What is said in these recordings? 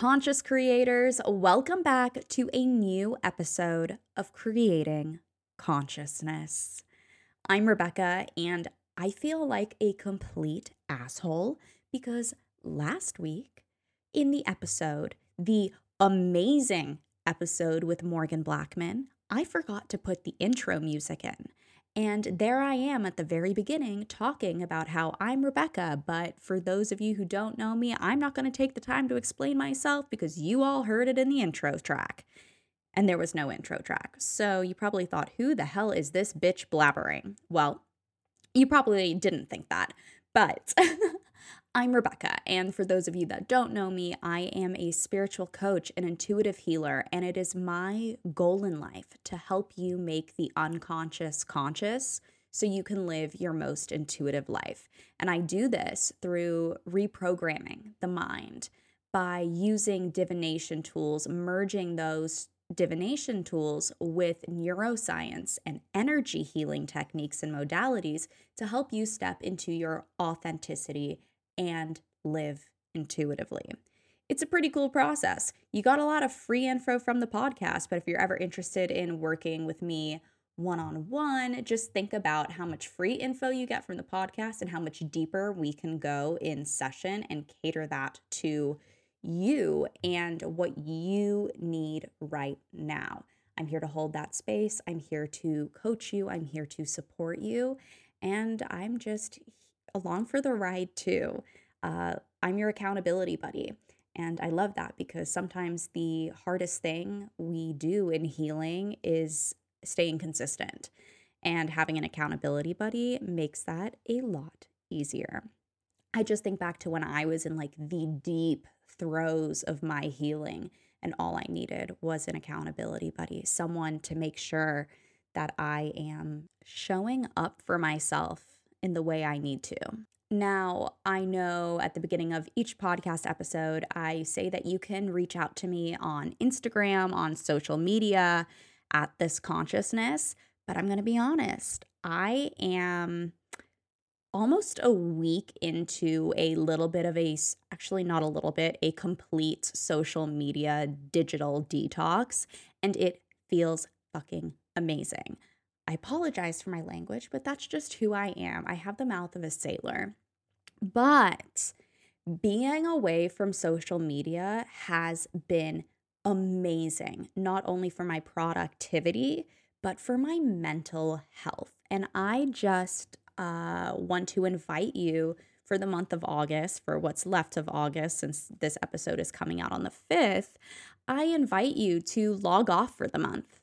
Conscious creators, welcome back to a new episode of Creating Consciousness. I'm Rebecca, and I feel like a complete asshole because last week in the episode, the amazing episode with Morgan Blackman, I forgot to put the intro music in. And there I am at the very beginning talking about how I'm Rebecca. But for those of you who don't know me, I'm not going to take the time to explain myself because you all heard it in the intro track. And there was no intro track. So you probably thought, who the hell is this bitch blabbering? Well, you probably didn't think that. But I'm Rebecca, and for those of you that don't know me, I am a spiritual coach and intuitive healer, and it is my goal in life to help you make the unconscious conscious so you can live your most intuitive life. And I do this through reprogramming the mind by using divination tools, merging those divination tools with neuroscience and energy healing techniques and modalities to help you step into your authenticity and live intuitively. It's a pretty cool process. You got a lot of free info from the podcast, but if you're ever interested in working with me one on one, just think about how much free info you get from the podcast and how much deeper we can go in session and cater that to you and what you need right now. I'm here to hold that space. I'm here to coach you. I'm here to support you. And I'm just along for the ride too. Uh, I'm your accountability buddy. And I love that because sometimes the hardest thing we do in healing is staying consistent. And having an accountability buddy makes that a lot easier. I just think back to when I was in like the deep throes of my healing, and all I needed was an accountability buddy, someone to make sure that I am showing up for myself in the way I need to. Now, I know at the beginning of each podcast episode, I say that you can reach out to me on Instagram, on social media at this consciousness, but I'm going to be honest. I am almost a week into a little bit of a, actually, not a little bit, a complete social media digital detox, and it feels fucking amazing. I apologize for my language, but that's just who I am. I have the mouth of a sailor. But being away from social media has been amazing, not only for my productivity, but for my mental health. And I just uh, want to invite you for the month of August, for what's left of August, since this episode is coming out on the 5th, I invite you to log off for the month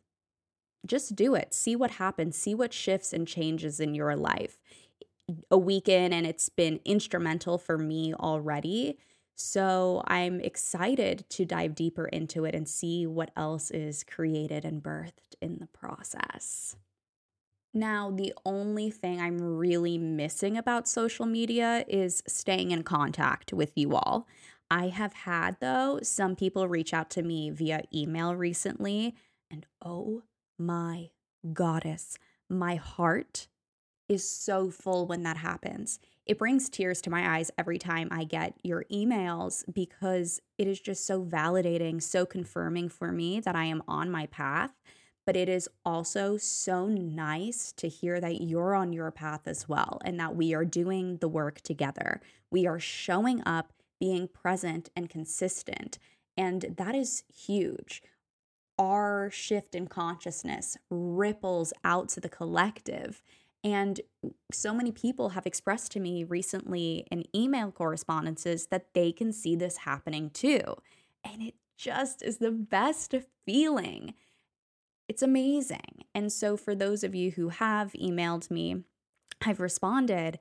just do it. See what happens. See what shifts and changes in your life. A weekend, and it's been instrumental for me already. So I'm excited to dive deeper into it and see what else is created and birthed in the process. Now, the only thing I'm really missing about social media is staying in contact with you all. I have had, though, some people reach out to me via email recently, and oh my goddess. My heart is so full when that happens. It brings tears to my eyes every time I get your emails because it is just so validating, so confirming for me that I am on my path. But it is also so nice to hear that you're on your path as well and that we are doing the work together. We are showing up, being present and consistent. And that is huge our shift in consciousness ripples out to the collective. And so many people have expressed to me recently in email correspondences that they can see this happening too. And it just is the best feeling. It's amazing. And so, for those of you who have emailed me, I've responded.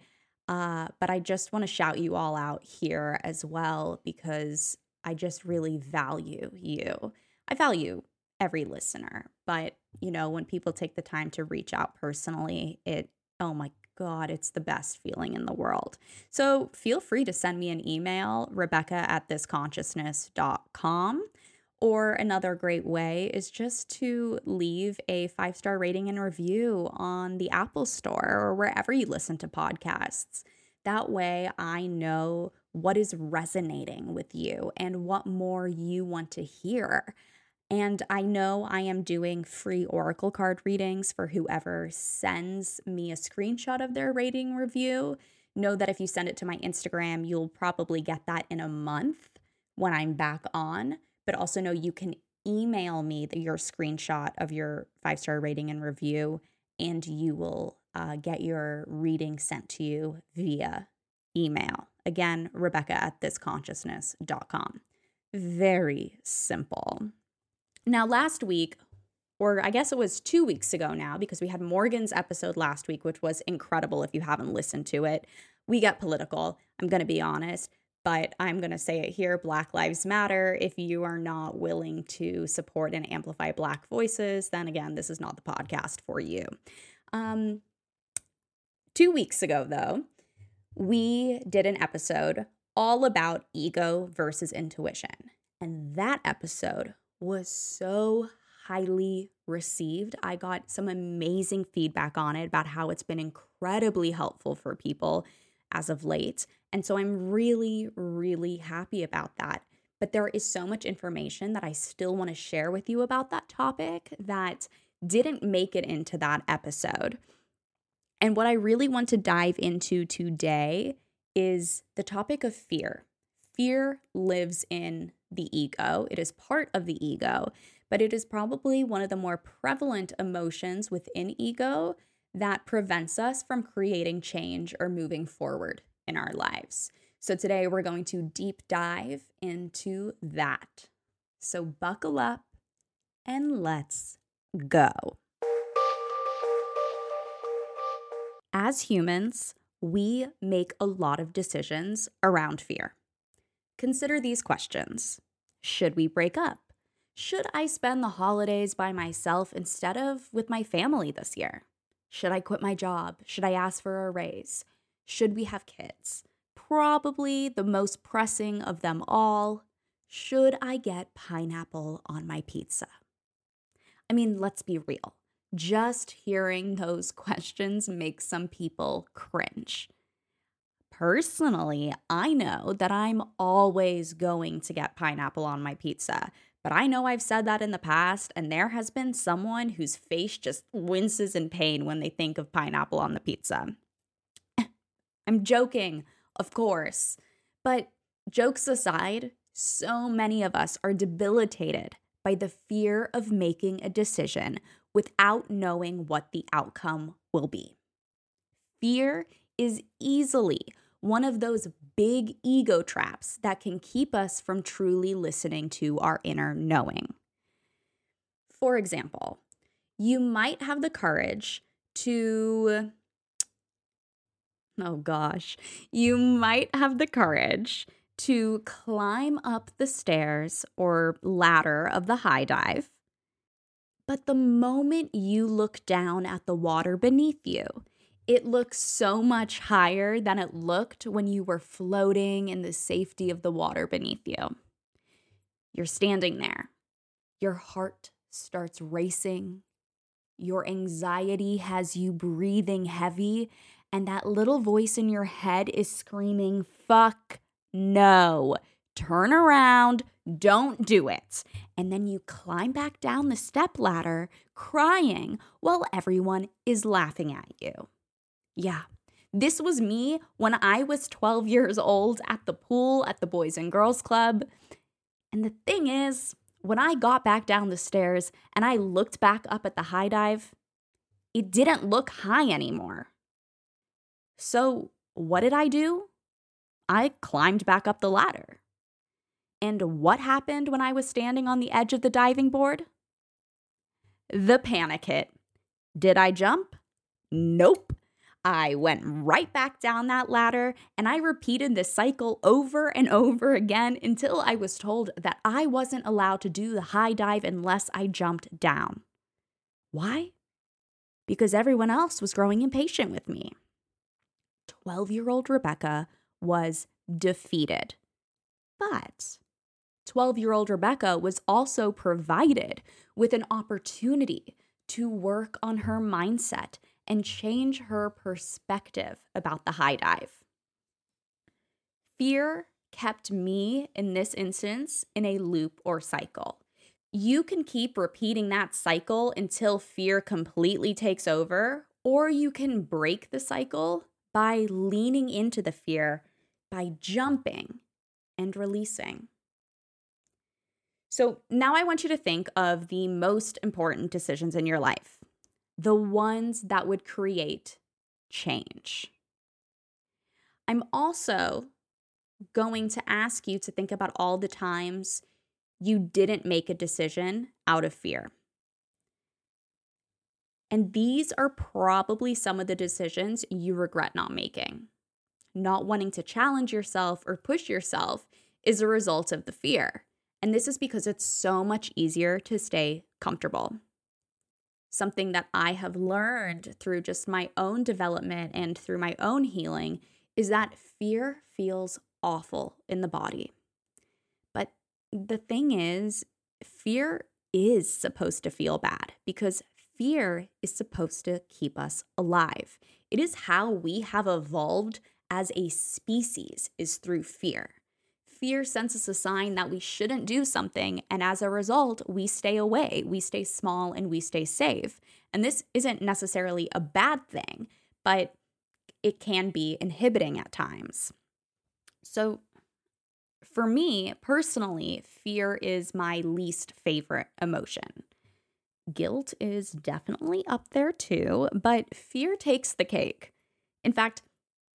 Uh, but I just want to shout you all out here as well because I just really value you. I value every listener, but you know, when people take the time to reach out personally, it, oh my God, it's the best feeling in the world. So feel free to send me an email, Rebecca at thisconsciousness.com. Or another great way is just to leave a five star rating and review on the Apple Store or wherever you listen to podcasts. That way, I know what is resonating with you and what more you want to hear. And I know I am doing free Oracle card readings for whoever sends me a screenshot of their rating review. Know that if you send it to my Instagram, you'll probably get that in a month when I'm back on. But also know you can email me the, your screenshot of your five star rating and review, and you will uh, get your reading sent to you via email. Again, Rebecca at thisconsciousness.com. Very simple. Now, last week, or I guess it was two weeks ago now, because we had Morgan's episode last week, which was incredible if you haven't listened to it. We get political, I'm going to be honest, but I'm going to say it here Black Lives Matter. If you are not willing to support and amplify Black voices, then again, this is not the podcast for you. Um, two weeks ago, though, we did an episode all about ego versus intuition. And that episode was so highly received. I got some amazing feedback on it about how it's been incredibly helpful for people as of late. And so I'm really, really happy about that. But there is so much information that I still want to share with you about that topic that didn't make it into that episode. And what I really want to dive into today is the topic of fear. Fear lives in the ego, it is part of the ego, but it is probably one of the more prevalent emotions within ego that prevents us from creating change or moving forward in our lives. So, today we're going to deep dive into that. So, buckle up and let's go. As humans, we make a lot of decisions around fear. Consider these questions Should we break up? Should I spend the holidays by myself instead of with my family this year? Should I quit my job? Should I ask for a raise? Should we have kids? Probably the most pressing of them all should I get pineapple on my pizza? I mean, let's be real. Just hearing those questions makes some people cringe. Personally, I know that I'm always going to get pineapple on my pizza, but I know I've said that in the past, and there has been someone whose face just winces in pain when they think of pineapple on the pizza. I'm joking, of course, but jokes aside, so many of us are debilitated by the fear of making a decision without knowing what the outcome will be. Fear is easily one of those big ego traps that can keep us from truly listening to our inner knowing. For example, you might have the courage to, oh gosh, you might have the courage to climb up the stairs or ladder of the high dive. But the moment you look down at the water beneath you, it looks so much higher than it looked when you were floating in the safety of the water beneath you. You're standing there. Your heart starts racing. Your anxiety has you breathing heavy, and that little voice in your head is screaming, Fuck no. Turn around. Don't do it. And then you climb back down the step ladder, crying while everyone is laughing at you. Yeah. This was me when I was 12 years old at the pool at the Boys and Girls Club. And the thing is, when I got back down the stairs and I looked back up at the high dive, it didn't look high anymore. So, what did I do? I climbed back up the ladder. And what happened when I was standing on the edge of the diving board? The panic hit. Did I jump? Nope. I went right back down that ladder and I repeated this cycle over and over again until I was told that I wasn't allowed to do the high dive unless I jumped down. Why? Because everyone else was growing impatient with me. 12 year old Rebecca was defeated. But 12 year old Rebecca was also provided with an opportunity to work on her mindset and change her perspective about the high dive. Fear kept me, in this instance, in a loop or cycle. You can keep repeating that cycle until fear completely takes over, or you can break the cycle by leaning into the fear, by jumping and releasing. So now I want you to think of the most important decisions in your life, the ones that would create change. I'm also going to ask you to think about all the times you didn't make a decision out of fear. And these are probably some of the decisions you regret not making. Not wanting to challenge yourself or push yourself is a result of the fear. And this is because it's so much easier to stay comfortable. Something that I have learned through just my own development and through my own healing is that fear feels awful in the body. But the thing is, fear is supposed to feel bad because fear is supposed to keep us alive. It is how we have evolved as a species is through fear fear sends us a sign that we shouldn't do something. And as a result, we stay away, we stay small, and we stay safe. And this isn't necessarily a bad thing, but it can be inhibiting at times. So, for me personally, fear is my least favorite emotion. Guilt is definitely up there too, but fear takes the cake. In fact,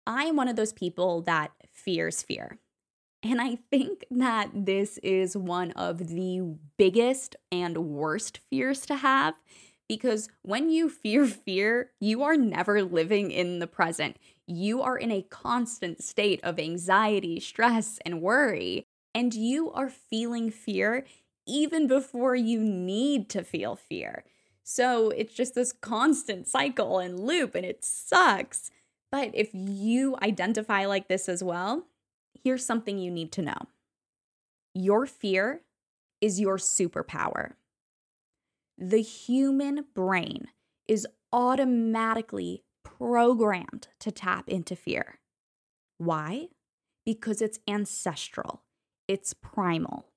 I am one of those people that fears fear. And I think that this is one of the biggest and worst fears to have because when you fear fear, you are never living in the present. You are in a constant state of anxiety, stress, and worry, and you are feeling fear even before you need to feel fear. So it's just this constant cycle and loop, and it sucks. But if you identify like this as well, here's something you need to know your fear is your superpower. The human brain is automatically programmed to tap into fear. Why? Because it's ancestral, it's primal.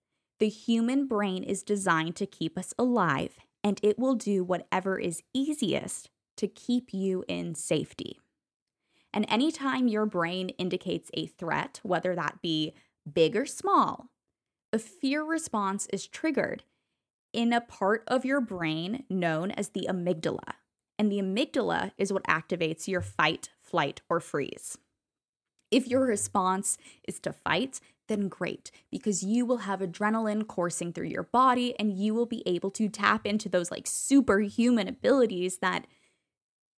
The human brain is designed to keep us alive, and it will do whatever is easiest to keep you in safety. And anytime your brain indicates a threat, whether that be big or small, a fear response is triggered in a part of your brain known as the amygdala. And the amygdala is what activates your fight, flight, or freeze. If your response is to fight, then great, because you will have adrenaline coursing through your body and you will be able to tap into those like superhuman abilities that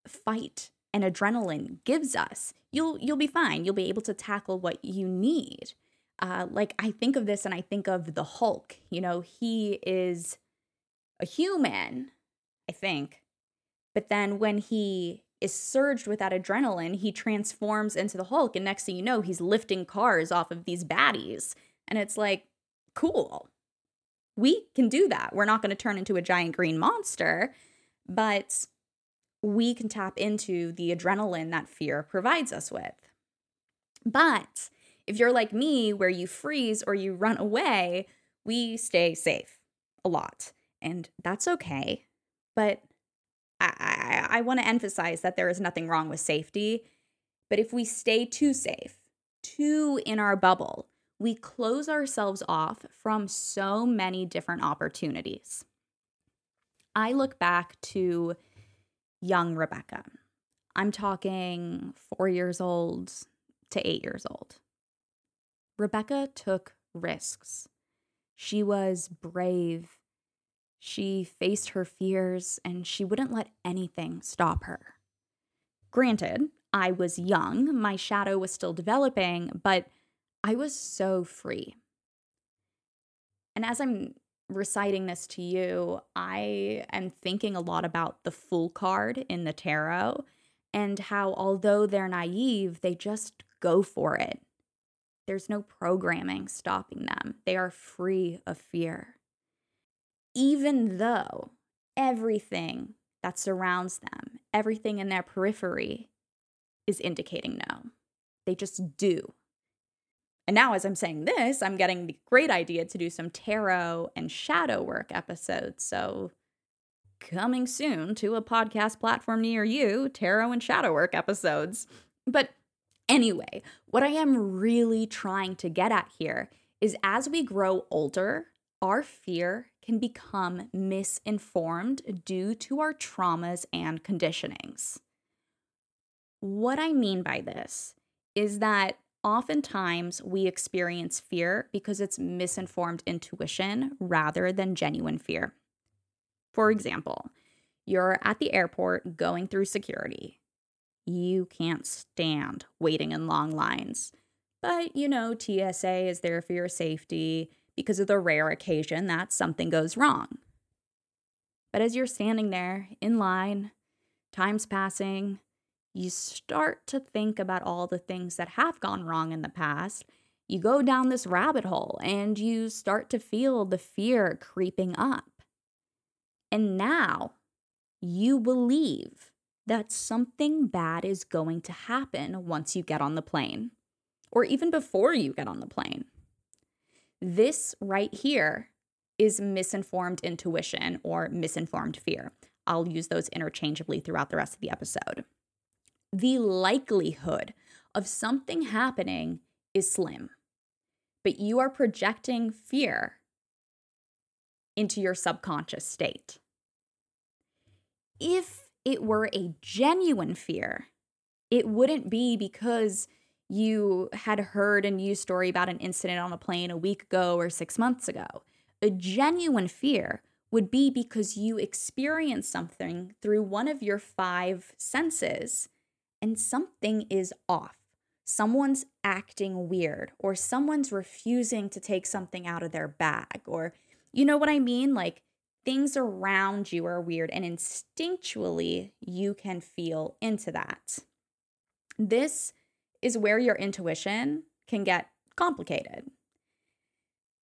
fight and adrenaline gives us, you'll you'll be fine. You'll be able to tackle what you need. Uh, like I think of this and I think of the Hulk. You know, he is a human, I think, but then when he is surged with that adrenaline, he transforms into the Hulk, and next thing you know, he's lifting cars off of these baddies, and it's like, cool. We can do that. We're not going to turn into a giant green monster, but we can tap into the adrenaline that fear provides us with. But if you're like me, where you freeze or you run away, we stay safe a lot. And that's okay. But I, I, I want to emphasize that there is nothing wrong with safety. But if we stay too safe, too in our bubble, we close ourselves off from so many different opportunities. I look back to young Rebecca. I'm talking four years old to eight years old. Rebecca took risks. She was brave. She faced her fears and she wouldn't let anything stop her. Granted, I was young, my shadow was still developing, but I was so free. And as I'm reciting this to you, I am thinking a lot about the Fool card in the tarot and how, although they're naive, they just go for it. There's no programming stopping them, they are free of fear. Even though everything that surrounds them, everything in their periphery, is indicating no. They just do. And now, as I'm saying this, I'm getting the great idea to do some tarot and shadow work episodes. So, coming soon to a podcast platform near you, tarot and shadow work episodes. But anyway, what I am really trying to get at here is as we grow older, our fear can become misinformed due to our traumas and conditionings. What I mean by this is that oftentimes we experience fear because it's misinformed intuition rather than genuine fear. For example, you're at the airport going through security. You can't stand waiting in long lines. But, you know, TSA is there for your safety because of the rare occasion that something goes wrong. But as you're standing there in line, time's passing, you start to think about all the things that have gone wrong in the past. You go down this rabbit hole and you start to feel the fear creeping up. And now you believe that something bad is going to happen once you get on the plane, or even before you get on the plane. This right here is misinformed intuition or misinformed fear. I'll use those interchangeably throughout the rest of the episode the likelihood of something happening is slim. But you are projecting fear into your subconscious state. If it were a genuine fear, it wouldn't be because you had heard a news story about an incident on a plane a week ago or six months ago. A genuine fear would be because you experienced something through one of your five senses and something is off. Someone's acting weird, or someone's refusing to take something out of their bag, or you know what I mean? Like things around you are weird, and instinctually you can feel into that. This is where your intuition can get complicated.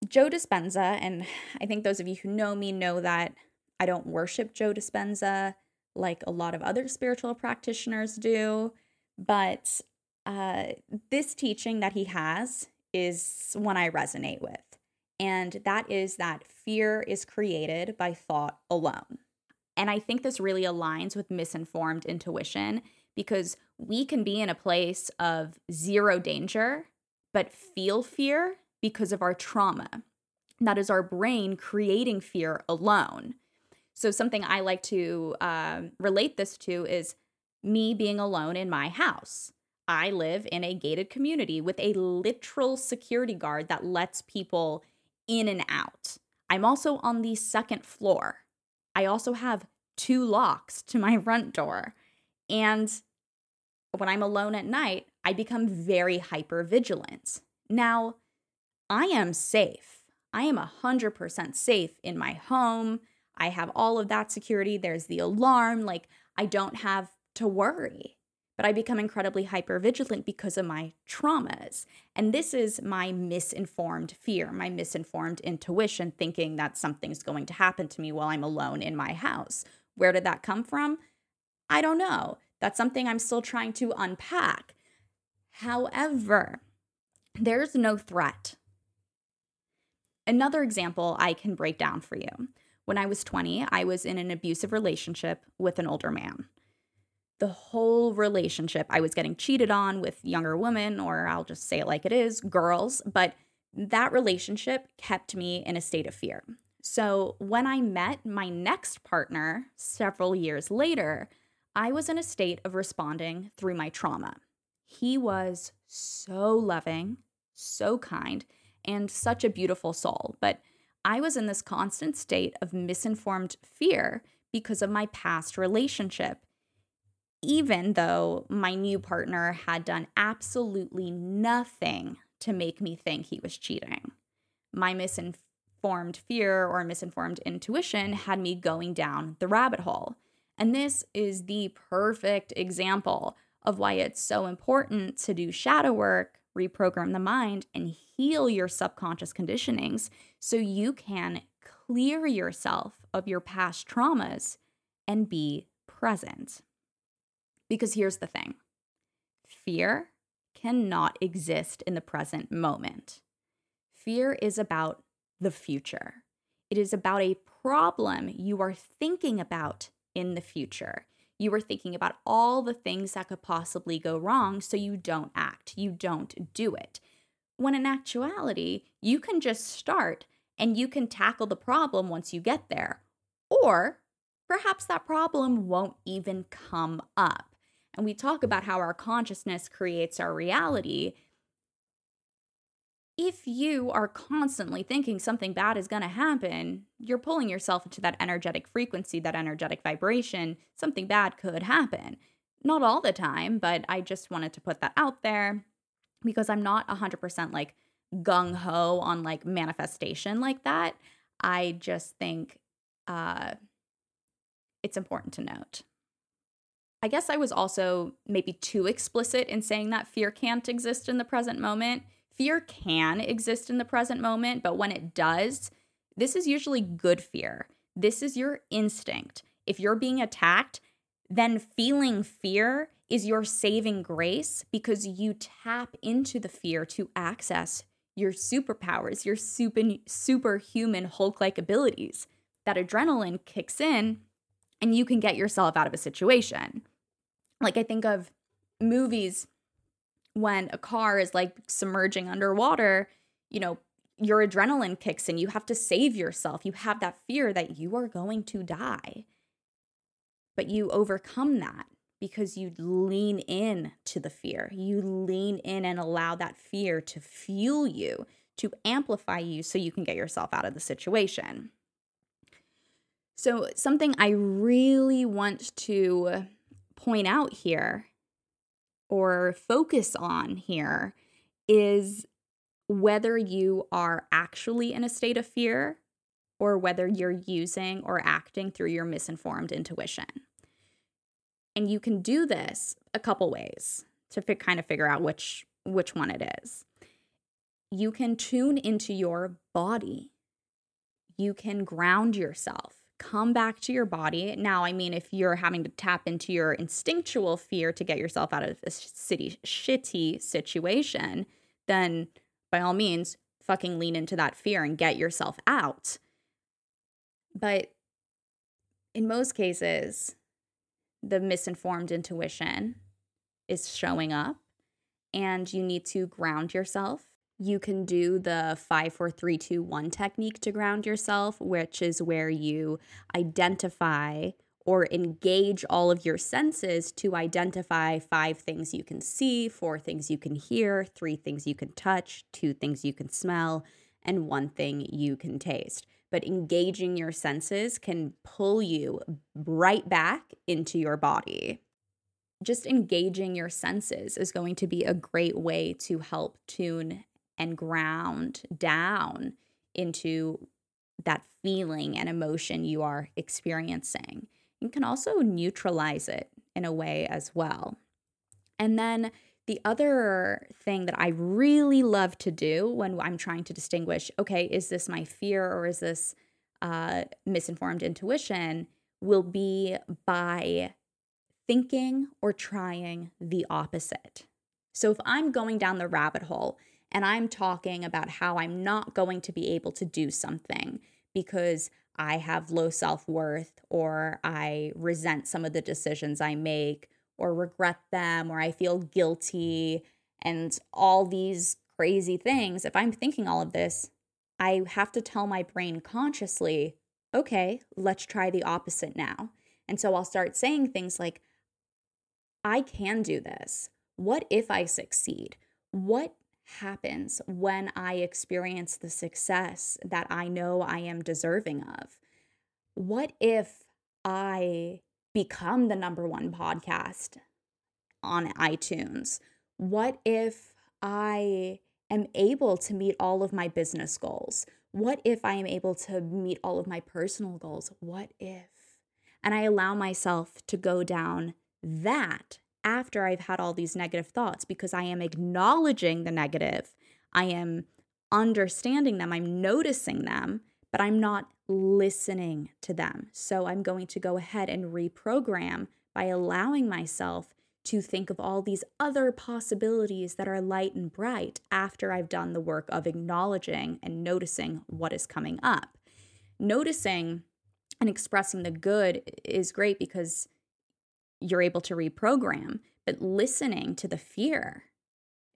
Joe Dispenza, and I think those of you who know me know that I don't worship Joe Dispenza like a lot of other spiritual practitioners do. But uh, this teaching that he has is one I resonate with. And that is that fear is created by thought alone. And I think this really aligns with misinformed intuition because we can be in a place of zero danger, but feel fear because of our trauma. That is our brain creating fear alone. So, something I like to uh, relate this to is me being alone in my house. I live in a gated community with a literal security guard that lets people in and out. I'm also on the second floor. I also have two locks to my front door. And when I'm alone at night, I become very hyper vigilant. Now, I am safe. I am 100% safe in my home. I have all of that security. There's the alarm. Like, I don't have to worry. But I become incredibly hyper vigilant because of my traumas. And this is my misinformed fear, my misinformed intuition, thinking that something's going to happen to me while I'm alone in my house. Where did that come from? I don't know. That's something I'm still trying to unpack. However, there's no threat. Another example I can break down for you. When I was 20, I was in an abusive relationship with an older man. The whole relationship, I was getting cheated on with younger women, or I'll just say it like it is, girls, but that relationship kept me in a state of fear. So when I met my next partner several years later, I was in a state of responding through my trauma. He was so loving, so kind, and such a beautiful soul. But I was in this constant state of misinformed fear because of my past relationship. even though my new partner had done absolutely nothing to make me think he was cheating. My misinformed fear or misinformed intuition had me going down the rabbit hole. And this is the perfect example of why it's so important to do shadow work, reprogram the mind, and heal your subconscious conditionings so you can clear yourself of your past traumas and be present. Because here's the thing fear cannot exist in the present moment. Fear is about the future, it is about a problem you are thinking about in the future. You are thinking about all the things that could possibly go wrong, so you don't act, you don't do it. When in actuality, you can just start and you can tackle the problem once you get there. Or perhaps that problem won't even come up and we talk about how our consciousness creates our reality, if you are constantly thinking something bad is going to happen, you're pulling yourself into that energetic frequency, that energetic vibration. Something bad could happen. Not all the time, but I just wanted to put that out there because I'm not 100% like gung ho on like manifestation like that. I just think uh, it's important to note. I guess I was also maybe too explicit in saying that fear can't exist in the present moment. Fear can exist in the present moment, but when it does, this is usually good fear. This is your instinct. If you're being attacked, then feeling fear is your saving grace because you tap into the fear to access your superpowers, your super, superhuman Hulk like abilities. That adrenaline kicks in and you can get yourself out of a situation. Like I think of movies when a car is like submerging underwater, you know, your adrenaline kicks in. You have to save yourself. You have that fear that you are going to die. But you overcome that because you lean in to the fear. You lean in and allow that fear to fuel you, to amplify you so you can get yourself out of the situation. So, something I really want to point out here or focus on here is whether you are actually in a state of fear or whether you're using or acting through your misinformed intuition. And you can do this a couple ways to fi- kind of figure out which which one it is. You can tune into your body. You can ground yourself come back to your body. Now, I mean, if you're having to tap into your instinctual fear to get yourself out of this city shitty situation, then by all means, fucking lean into that fear and get yourself out. But in most cases, the misinformed intuition is showing up, and you need to ground yourself you can do the five, four, three, two, one technique to ground yourself, which is where you identify or engage all of your senses to identify five things you can see, four things you can hear, three things you can touch, two things you can smell, and one thing you can taste. But engaging your senses can pull you right back into your body. Just engaging your senses is going to be a great way to help tune and ground down into that feeling and emotion you are experiencing. You can also neutralize it in a way as well. And then the other thing that I really love to do when I'm trying to distinguish okay, is this my fear or is this uh, misinformed intuition will be by thinking or trying the opposite. So if I'm going down the rabbit hole and I'm talking about how I'm not going to be able to do something because I have low self worth or I resent some of the decisions I make or regret them or I feel guilty and all these crazy things. If I'm thinking all of this, I have to tell my brain consciously, okay, let's try the opposite now. And so I'll start saying things like, I can do this. What if I succeed? What happens when I experience the success that I know I am deserving of? What if I become the number one podcast on iTunes? What if I am able to meet all of my business goals? What if I am able to meet all of my personal goals? What if? And I allow myself to go down that after I've had all these negative thoughts because I am acknowledging the negative. I am understanding them. I'm noticing them, but I'm not listening to them. So I'm going to go ahead and reprogram by allowing myself to think of all these other possibilities that are light and bright after I've done the work of acknowledging and noticing what is coming up. Noticing and expressing the good is great because you're able to reprogram, but listening to the fear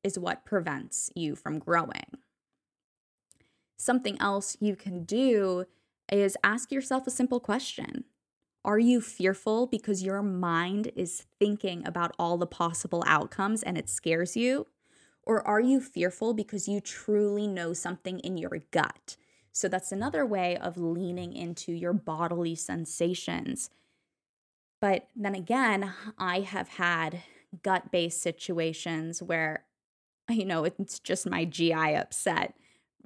is what prevents you from growing. Something else you can do is ask yourself a simple question are you fearful because your mind is thinking about all the possible outcomes and it scares you? Or are you fearful because you truly know something in your gut? So that's another way of leaning into your bodily sensations. But then again, I have had gut based situations where, you know, it's just my GI upset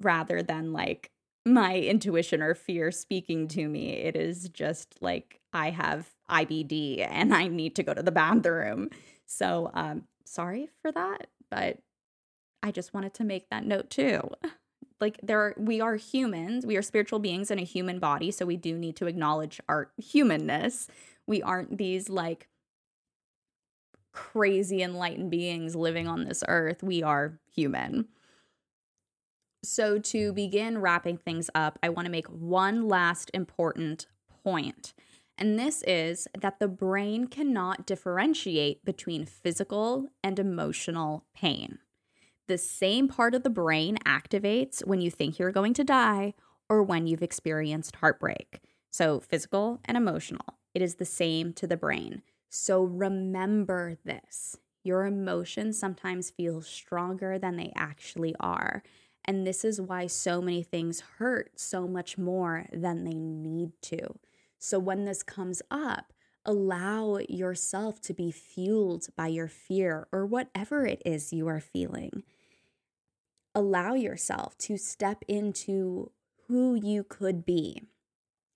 rather than like my intuition or fear speaking to me. It is just like I have IBD and I need to go to the bathroom. So, um, sorry for that, but I just wanted to make that note too. Like there are, we are humans, we are spiritual beings in a human body, so we do need to acknowledge our humanness. We aren't these like crazy enlightened beings living on this earth. We are human. So, to begin wrapping things up, I want to make one last important point. And this is that the brain cannot differentiate between physical and emotional pain. The same part of the brain activates when you think you're going to die or when you've experienced heartbreak. So, physical and emotional, it is the same to the brain. So, remember this your emotions sometimes feel stronger than they actually are. And this is why so many things hurt so much more than they need to. So when this comes up, allow yourself to be fueled by your fear or whatever it is you are feeling. Allow yourself to step into who you could be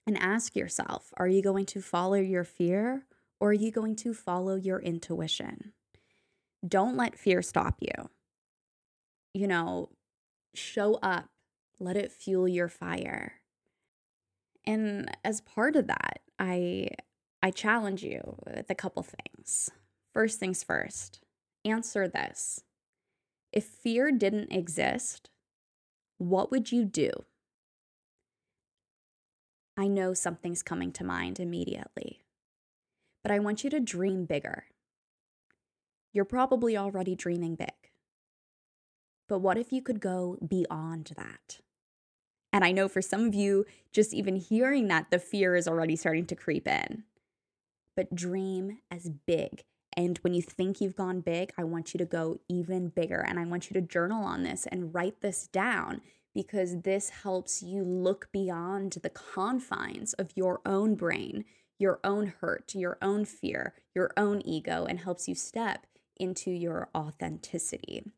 and ask yourself are you going to follow your fear or are you going to follow your intuition? Don't let fear stop you. You know, show up, let it fuel your fire. And as part of that, I I challenge you with a couple things. First things first, answer this. If fear didn't exist, what would you do? I know something's coming to mind immediately, but I want you to dream bigger. You're probably already dreaming big. But what if you could go beyond that? And I know for some of you, just even hearing that, the fear is already starting to creep in. But dream as big. And when you think you've gone big, I want you to go even bigger. And I want you to journal on this and write this down because this helps you look beyond the confines of your own brain, your own hurt, your own fear, your own ego, and helps you step into your authenticity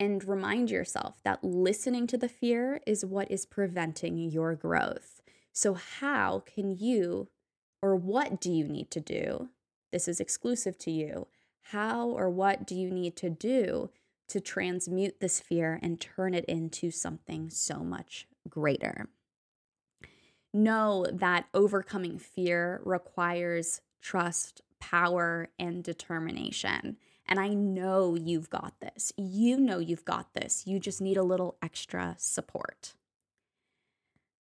and remind yourself that listening to the fear is what is preventing your growth. So, how can you, or what do you need to do? This is exclusive to you. How or what do you need to do to transmute this fear and turn it into something so much greater? Know that overcoming fear requires trust, power, and determination. And I know you've got this. You know you've got this. You just need a little extra support.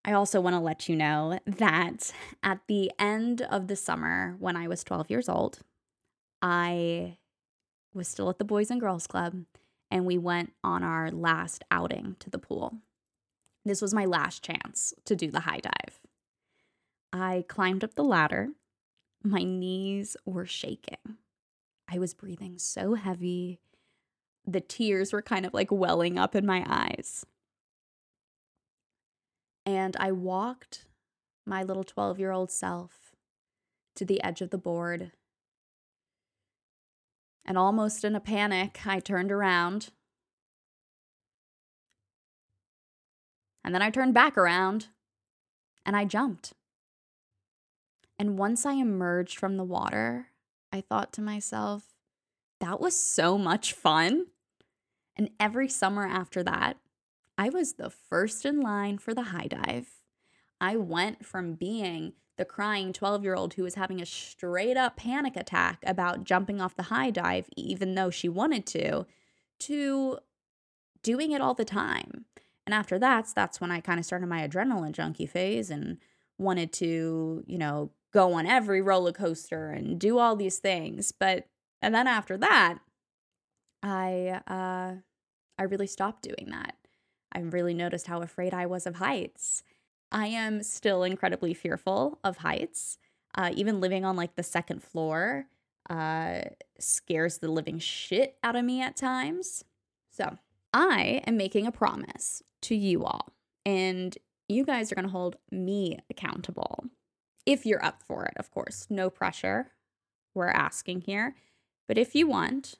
I also want to let you know that at the end of the summer, when I was 12 years old, I was still at the Boys and Girls Club and we went on our last outing to the pool. This was my last chance to do the high dive. I climbed up the ladder. My knees were shaking. I was breathing so heavy. The tears were kind of like welling up in my eyes. And I walked my little 12 year old self to the edge of the board. And almost in a panic, I turned around. And then I turned back around and I jumped. And once I emerged from the water, I thought to myself, that was so much fun. And every summer after that, I was the first in line for the high dive. I went from being the crying 12 year old who was having a straight up panic attack about jumping off the high dive, even though she wanted to, to doing it all the time. And after that, that's when I kind of started my adrenaline junkie phase and wanted to, you know, go on every roller coaster and do all these things. But and then after that, I uh I really stopped doing that. I really noticed how afraid I was of heights. I am still incredibly fearful of heights. Uh, even living on like the second floor uh, scares the living shit out of me at times. So I am making a promise to you all, and you guys are going to hold me accountable if you're up for it, of course. No pressure. We're asking here. But if you want,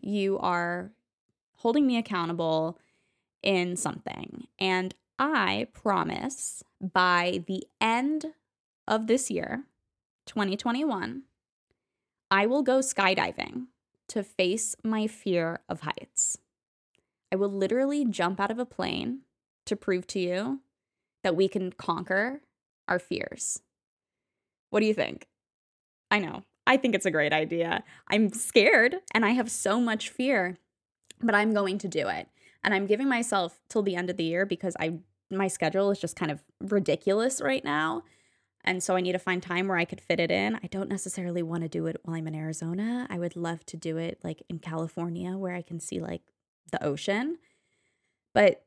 you are holding me accountable in something. And I promise by the end of this year, 2021, I will go skydiving to face my fear of heights. I will literally jump out of a plane to prove to you that we can conquer our fears. What do you think? I know. I think it's a great idea. I'm scared and I have so much fear, but I'm going to do it. And I'm giving myself till the end of the year because I my schedule is just kind of ridiculous right now. And so I need to find time where I could fit it in. I don't necessarily want to do it while I'm in Arizona. I would love to do it like in California where I can see like the ocean. But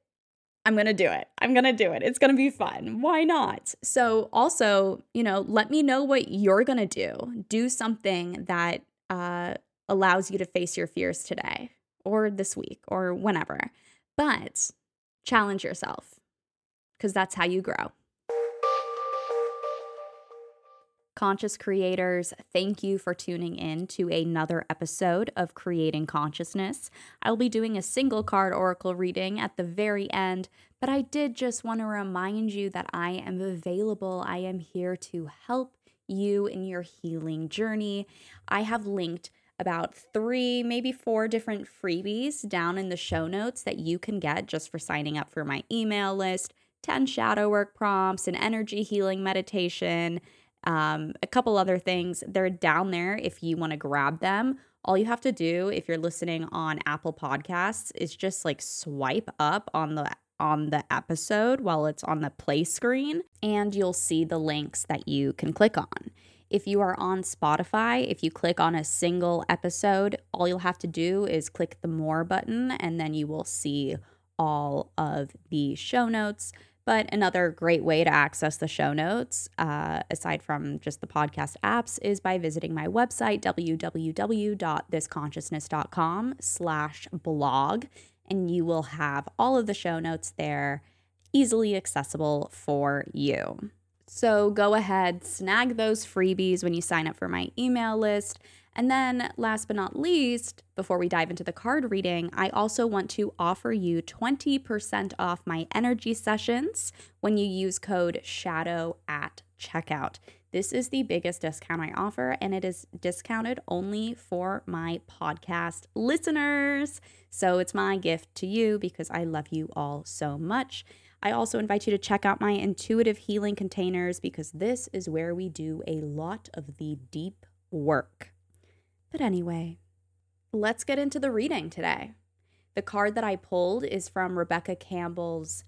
I'm going to do it. I'm going to do it. It's going to be fun. Why not? So, also, you know, let me know what you're going to do. Do something that uh, allows you to face your fears today or this week or whenever. But challenge yourself because that's how you grow. Conscious creators, thank you for tuning in to another episode of Creating Consciousness. I'll be doing a single card oracle reading at the very end, but I did just want to remind you that I am available. I am here to help you in your healing journey. I have linked about three, maybe four different freebies down in the show notes that you can get just for signing up for my email list 10 shadow work prompts, an energy healing meditation um, a couple other things. They're down there if you want to grab them. All you have to do if you're listening on Apple Podcasts is just like swipe up on the on the episode while it's on the play screen and you'll see the links that you can click on. If you are on Spotify, if you click on a single episode, all you'll have to do is click the more button and then you will see all of the show notes. But another great way to access the show notes, uh, aside from just the podcast apps, is by visiting my website, www.thisconsciousness.com slash blog. And you will have all of the show notes there easily accessible for you. So go ahead, snag those freebies when you sign up for my email list. And then, last but not least, before we dive into the card reading, I also want to offer you 20% off my energy sessions when you use code SHADOW at checkout. This is the biggest discount I offer, and it is discounted only for my podcast listeners. So it's my gift to you because I love you all so much. I also invite you to check out my intuitive healing containers because this is where we do a lot of the deep work. But anyway, let's get into the reading today. The card that I pulled is from Rebecca Campbell's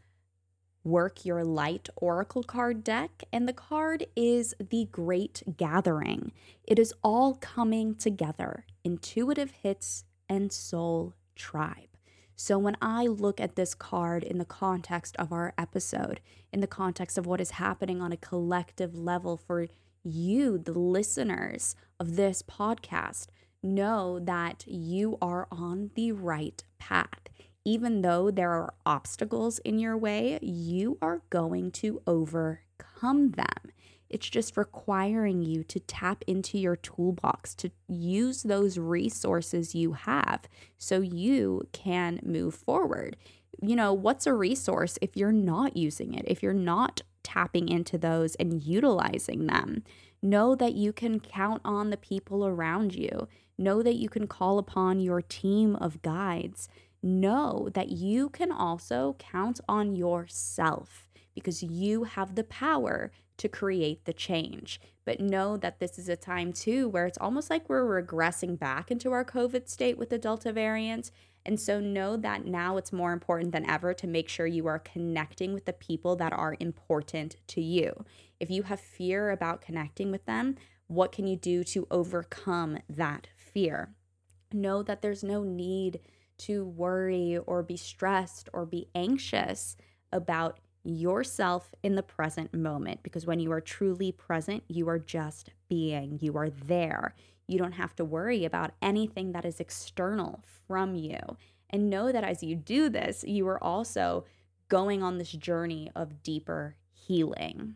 Work Your Light Oracle card deck, and the card is The Great Gathering. It is all coming together intuitive hits and soul tribe. So, when I look at this card in the context of our episode, in the context of what is happening on a collective level for you, the listeners of this podcast, know that you are on the right path. Even though there are obstacles in your way, you are going to overcome them. It's just requiring you to tap into your toolbox, to use those resources you have so you can move forward. You know, what's a resource if you're not using it, if you're not tapping into those and utilizing them? Know that you can count on the people around you. Know that you can call upon your team of guides. Know that you can also count on yourself because you have the power to create the change. But know that this is a time too where it's almost like we're regressing back into our COVID state with the Delta variant. And so know that now it's more important than ever to make sure you are connecting with the people that are important to you. If you have fear about connecting with them, what can you do to overcome that fear? Know that there's no need to worry or be stressed or be anxious about yourself in the present moment because when you are truly present, you are just being, you are there. You don't have to worry about anything that is external from you. And know that as you do this, you are also going on this journey of deeper healing.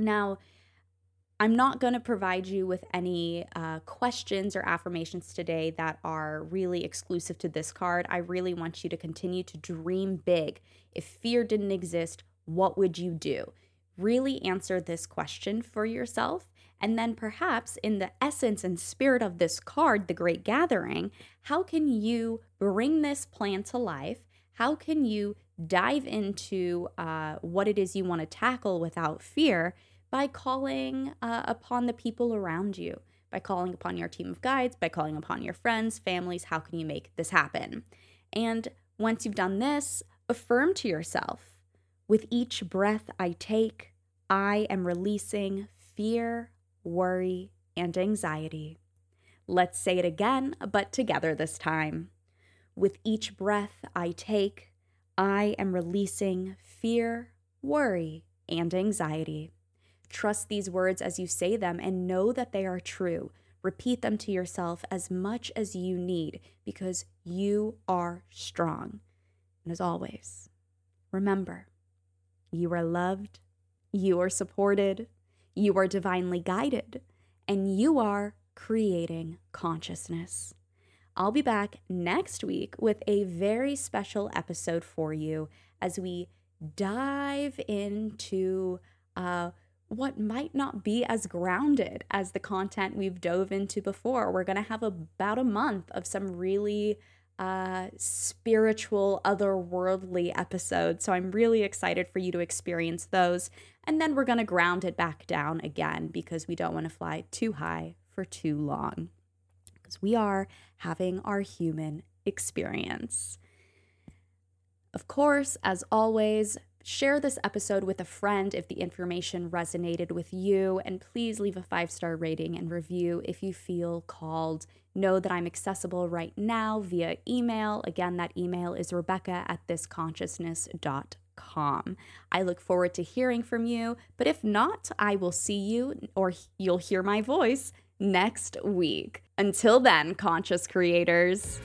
Now, I'm not going to provide you with any uh, questions or affirmations today that are really exclusive to this card. I really want you to continue to dream big. If fear didn't exist, what would you do? Really answer this question for yourself. And then, perhaps, in the essence and spirit of this card, the Great Gathering, how can you bring this plan to life? How can you dive into uh, what it is you want to tackle without fear? By calling uh, upon the people around you, by calling upon your team of guides, by calling upon your friends, families. How can you make this happen? And once you've done this, affirm to yourself with each breath I take, I am releasing fear, worry, and anxiety. Let's say it again, but together this time. With each breath I take, I am releasing fear, worry, and anxiety. Trust these words as you say them and know that they are true. Repeat them to yourself as much as you need because you are strong. And as always, remember you are loved, you are supported, you are divinely guided, and you are creating consciousness. I'll be back next week with a very special episode for you as we dive into uh, what might not be as grounded as the content we've dove into before. We're going to have about a month of some really uh, spiritual, otherworldly episodes. So I'm really excited for you to experience those. And then we're going to ground it back down again because we don't want to fly too high for too long. Because we are having our human experience. Of course, as always, Share this episode with a friend if the information resonated with you, and please leave a five star rating and review if you feel called. Know that I'm accessible right now via email. Again, that email is rebecca at thisconsciousness.com. I look forward to hearing from you, but if not, I will see you or you'll hear my voice next week. Until then, conscious creators.